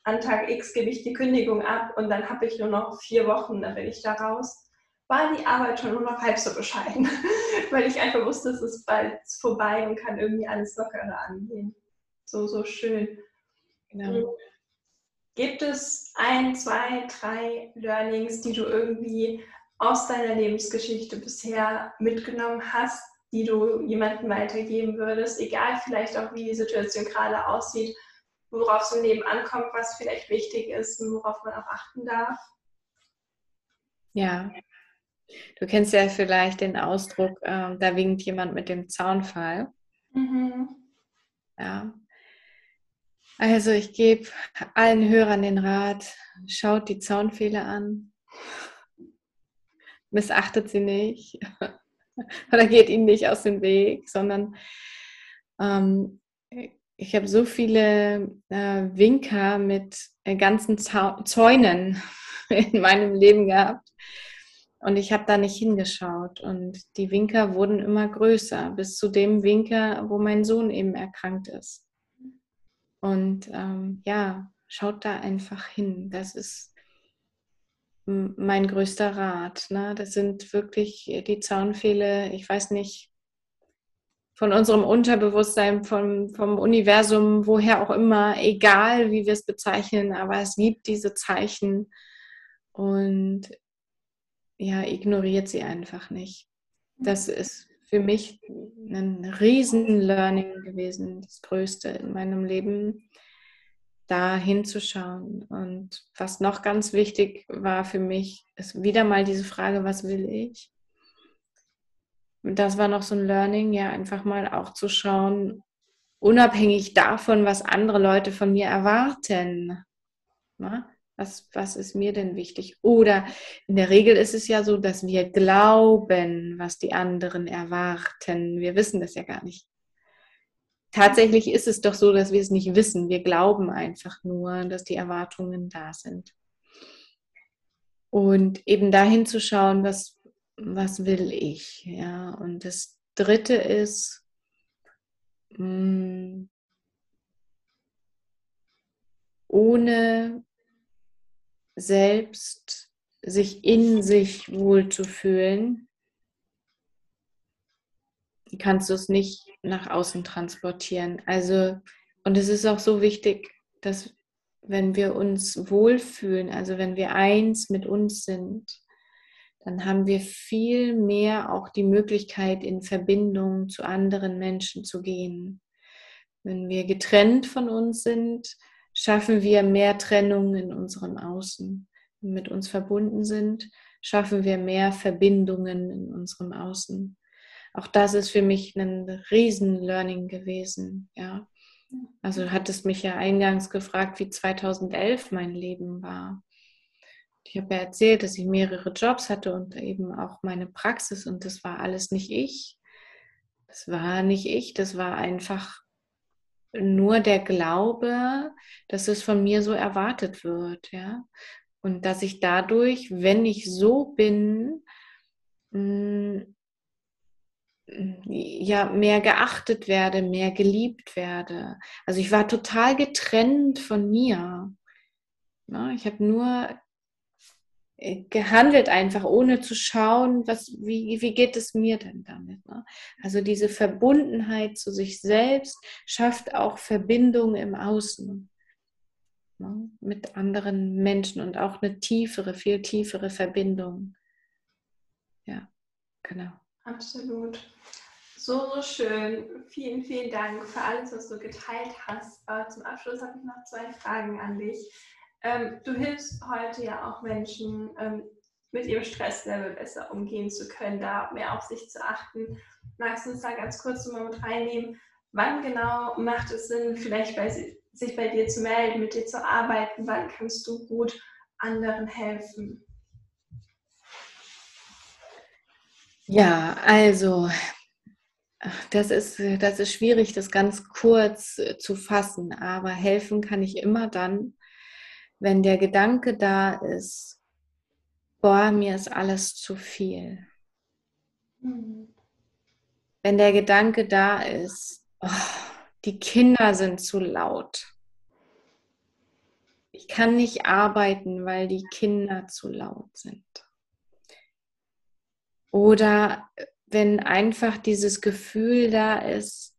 an Tag X gebe ich die Kündigung ab und dann habe ich nur noch vier Wochen, dann bin ich da raus, war die Arbeit schon nur noch halb so bescheiden. Weil ich einfach wusste, es ist bald vorbei und kann irgendwie alles lockerer angehen. So, so schön. Genau. Mhm. Gibt es ein, zwei, drei Learnings, die du irgendwie aus deiner Lebensgeschichte bisher mitgenommen hast, die du jemandem weitergeben würdest, egal vielleicht auch wie die Situation gerade aussieht, worauf es im Leben ankommt, was vielleicht wichtig ist und worauf man auch achten darf? Ja, du kennst ja vielleicht den Ausdruck, äh, da winkt jemand mit dem Zaunfall. Mhm. Ja, also ich gebe allen Hörern den Rat, schaut die Zaunfehler an, missachtet sie nicht oder geht ihnen nicht aus dem Weg, sondern ähm, ich habe so viele äh, Winker mit äh, ganzen Zau Zäunen in meinem Leben gehabt. Und ich habe da nicht hingeschaut. Und die Winker wurden immer größer, bis zu dem Winker, wo mein Sohn eben erkrankt ist. Und ähm, ja, schaut da einfach hin. Das ist mein größter Rat. Ne? Das sind wirklich die Zaunfehle, ich weiß nicht, von unserem Unterbewusstsein, vom, vom Universum, woher auch immer, egal wie wir es bezeichnen, aber es gibt diese Zeichen und ja, ignoriert sie einfach nicht. Das ist für mich ein Riesen-Learning gewesen, das Größte in meinem Leben, da hinzuschauen. Und was noch ganz wichtig war für mich, ist wieder mal diese Frage, was will ich? das war noch so ein Learning, ja, einfach mal auch zu schauen, unabhängig davon, was andere Leute von mir erwarten. Na? Was, was ist mir denn wichtig? Oder in der Regel ist es ja so, dass wir glauben, was die anderen erwarten. Wir wissen das ja gar nicht. Tatsächlich ist es doch so, dass wir es nicht wissen. Wir glauben einfach nur, dass die Erwartungen da sind. Und eben dahin zu schauen, was, was will ich? Ja, und das dritte ist, mh, mm, ohne selbst sich in sich wohl zu fühlen, kannst du es nicht nach außen transportieren. Also, und es ist auch so wichtig, dass wenn wir uns wohlfühlen, also wenn wir eins mit uns sind, dann haben wir viel mehr auch die Möglichkeit, in Verbindung zu anderen Menschen zu gehen. Wenn wir getrennt von uns sind, schaffen wir mehr Trennung in unserem Außen. Wenn wir mit uns verbunden sind, schaffen wir mehr Verbindungen in unserem Außen. Auch das ist für mich ein Riesen-Learning gewesen. Ja. Also du hattest mich ja eingangs gefragt, wie 2011 mein Leben war. Ich habe ja erzählt, dass ich mehrere Jobs hatte und eben auch meine Praxis und das war alles nicht ich. Das war nicht ich, das war einfach nur der Glaube, dass es von mir so erwartet wird, ja. Und dass ich dadurch, wenn ich so bin, mm, ja, mehr geachtet werde, mehr geliebt werde. Also ich war total getrennt von mir. Ich habe nur gehandelt einfach, ohne zu schauen, was, wie, wie geht es mir denn damit. Ne? Also diese Verbundenheit zu sich selbst schafft auch Verbindung im Außen ne? mit anderen Menschen und auch eine tiefere, viel tiefere Verbindung. Ja, genau. Absolut. So, so schön. Vielen, vielen Dank für alles, was du geteilt hast. Aber zum Abschluss habe ich noch zwei Fragen an dich. Ähm, du hilfst heute ja auch Menschen, ähm, mit ihrem Stresslevel besser umgehen zu können, da mehr auf sich zu achten. Magst du uns da ganz kurz mal mit reinnehmen? Wann genau macht es Sinn, vielleicht bei, sich bei dir zu melden, mit dir zu arbeiten? Wann kannst du gut anderen helfen? Ja, also das ist, das ist schwierig, das ganz kurz zu fassen, aber helfen kann ich immer dann, wenn der Gedanke da ist, boah, mir ist alles zu viel. Mhm. Wenn der Gedanke da ist, oh, die Kinder sind zu laut. Ich kann nicht arbeiten, weil die Kinder zu laut sind. Oder wenn einfach dieses Gefühl da ist,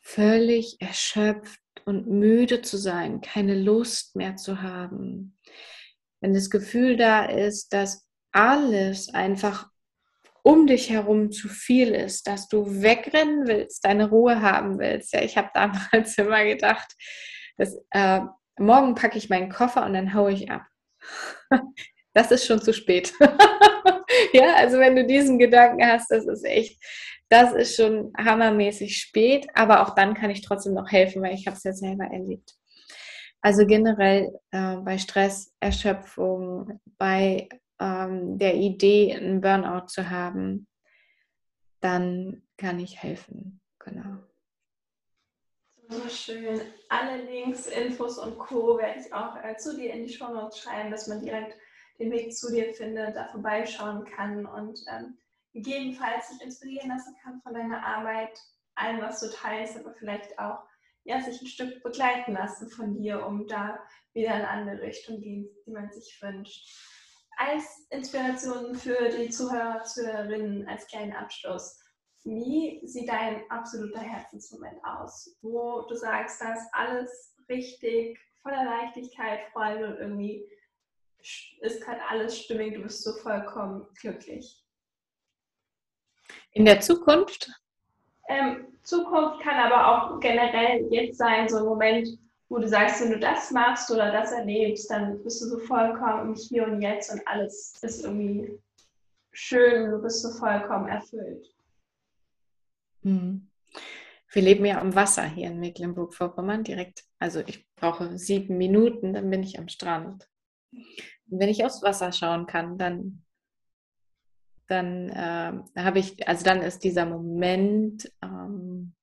völlig erschöpft, und müde zu sein, keine Lust mehr zu haben. Wenn das Gefühl da ist, dass alles einfach um dich herum zu viel ist, dass du wegrennen willst, deine Ruhe haben willst. Ja, ich habe damals immer gedacht, dass, äh, morgen packe ich meinen Koffer und dann haue ich ab. Das ist schon zu spät. ja, also wenn du diesen Gedanken hast, das ist echt das ist schon hammermäßig spät, aber auch dann kann ich trotzdem noch helfen, weil ich habe es ja selber erlebt. Also generell äh, bei Stress, Erschöpfung, bei ähm, der Idee, einen Burnout zu haben, dann kann ich helfen. Genau. So schön. Alle Links, Infos und Co. werde ich auch äh, zu dir in die Show Notes schreiben, dass man direkt den Weg zu dir findet, da vorbeischauen kann und ähm, gegebenenfalls sich inspirieren lassen kann von deiner Arbeit, allem, was du teilst, aber vielleicht auch ja, sich ein Stück begleiten lassen von dir, um da wieder in eine andere Richtung gehen, die man sich wünscht. Als Inspiration für die Zuhörer, Zuhörerinnen, als kleinen Abschluss. Wie sieht dein absoluter Herzensmoment aus, wo du sagst, da ist alles richtig, voller Leichtigkeit, Freude und irgendwie ist gerade alles stimmig, du bist so vollkommen glücklich? In der Zukunft? Ähm, Zukunft kann aber auch generell jetzt sein, so ein Moment, wo du sagst, wenn du das machst oder das erlebst, dann bist du so vollkommen im Hier und Jetzt und alles ist irgendwie schön, du bist so vollkommen erfüllt. Hm. Wir leben ja am Wasser hier in Mecklenburg-Vorpommern direkt. Also ich brauche sieben Minuten, dann bin ich am Strand. Und wenn ich aufs Wasser schauen kann, dann, dann äh, habe ich, also dann ist dieser Moment ähm,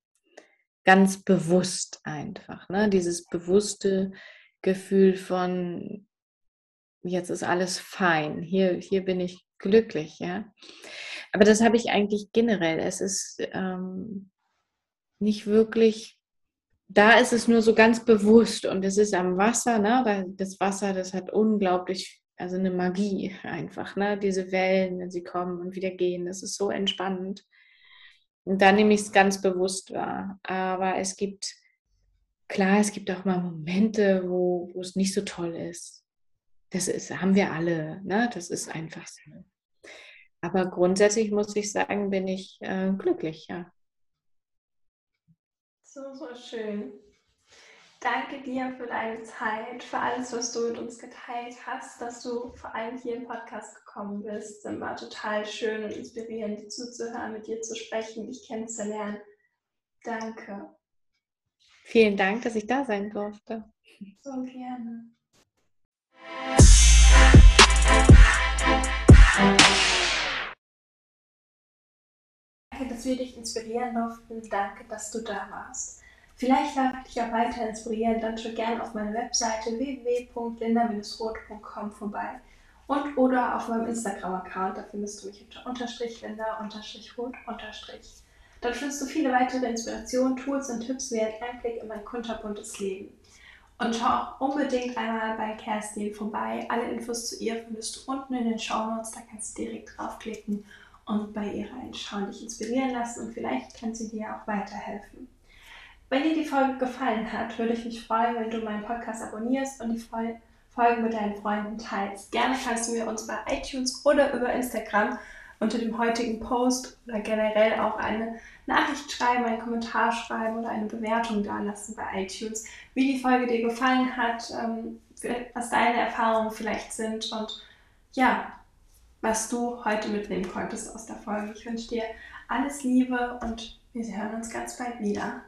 ganz bewusst einfach. Ne? Dieses bewusste Gefühl von, jetzt ist alles fein, hier, hier bin ich glücklich, ja. Aber das habe ich eigentlich generell. Es ist ähm, nicht wirklich, da ist es nur so ganz bewusst und es ist am Wasser, ne? Das Wasser, das hat unglaublich, also eine Magie einfach, ne? Diese Wellen, wenn sie kommen und wieder gehen, das ist so entspannend. Und da nehme ich es ganz bewusst wahr. Aber es gibt, klar, es gibt auch mal Momente, wo, wo es nicht so toll ist. Das ist, haben wir alle, ne? Das ist einfach so. Aber grundsätzlich muss ich sagen, bin ich äh, glücklich, ja. So, so schön. Danke dir für deine Zeit, für alles, was du mit uns geteilt hast, dass du vor allem hier im Podcast gekommen bist. Es war total schön und inspirierend, dir zuzuhören, mit dir zu sprechen, dich kennenzulernen. Danke. Vielen Dank, dass ich da sein durfte. So gerne. Danke, dass wir dich inspirieren durften. Danke, dass du da warst. Vielleicht darf ich dich auch weiter inspirieren, dann schau gerne auf meine Webseite www.linda-roth.com vorbei und oder auf meinem Instagram-Account, da findest du mich unter unterstrich linda unterstrich roth unterstrich. Dort findest du viele weitere Inspirationen, Tools und Tipps ein Einblick in mein kunterbuntes Leben. Und schau auch unbedingt einmal bei Kerstin vorbei. Alle Infos zu ihr findest du unten in den Show Notes, da kannst du direkt draufklicken und bei ihr reinschauen, dich inspirieren lassen und vielleicht kann sie dir auch weiterhelfen. Wenn dir die Folge gefallen hat, würde ich mich freuen, wenn du meinen Podcast abonnierst und die Folgen mit deinen Freunden teilst. Gerne kannst du mir uns bei iTunes oder über Instagram unter dem heutigen Post oder generell auch eine Nachricht schreiben, einen Kommentar schreiben oder eine Bewertung dalassen bei iTunes, wie die Folge dir gefallen hat, ähm, was deine Erfahrungen vielleicht sind und ja, was du heute mitnehmen konntest aus der Folge. Ich wünsche dir alles Liebe und wir hören uns ganz bald wieder.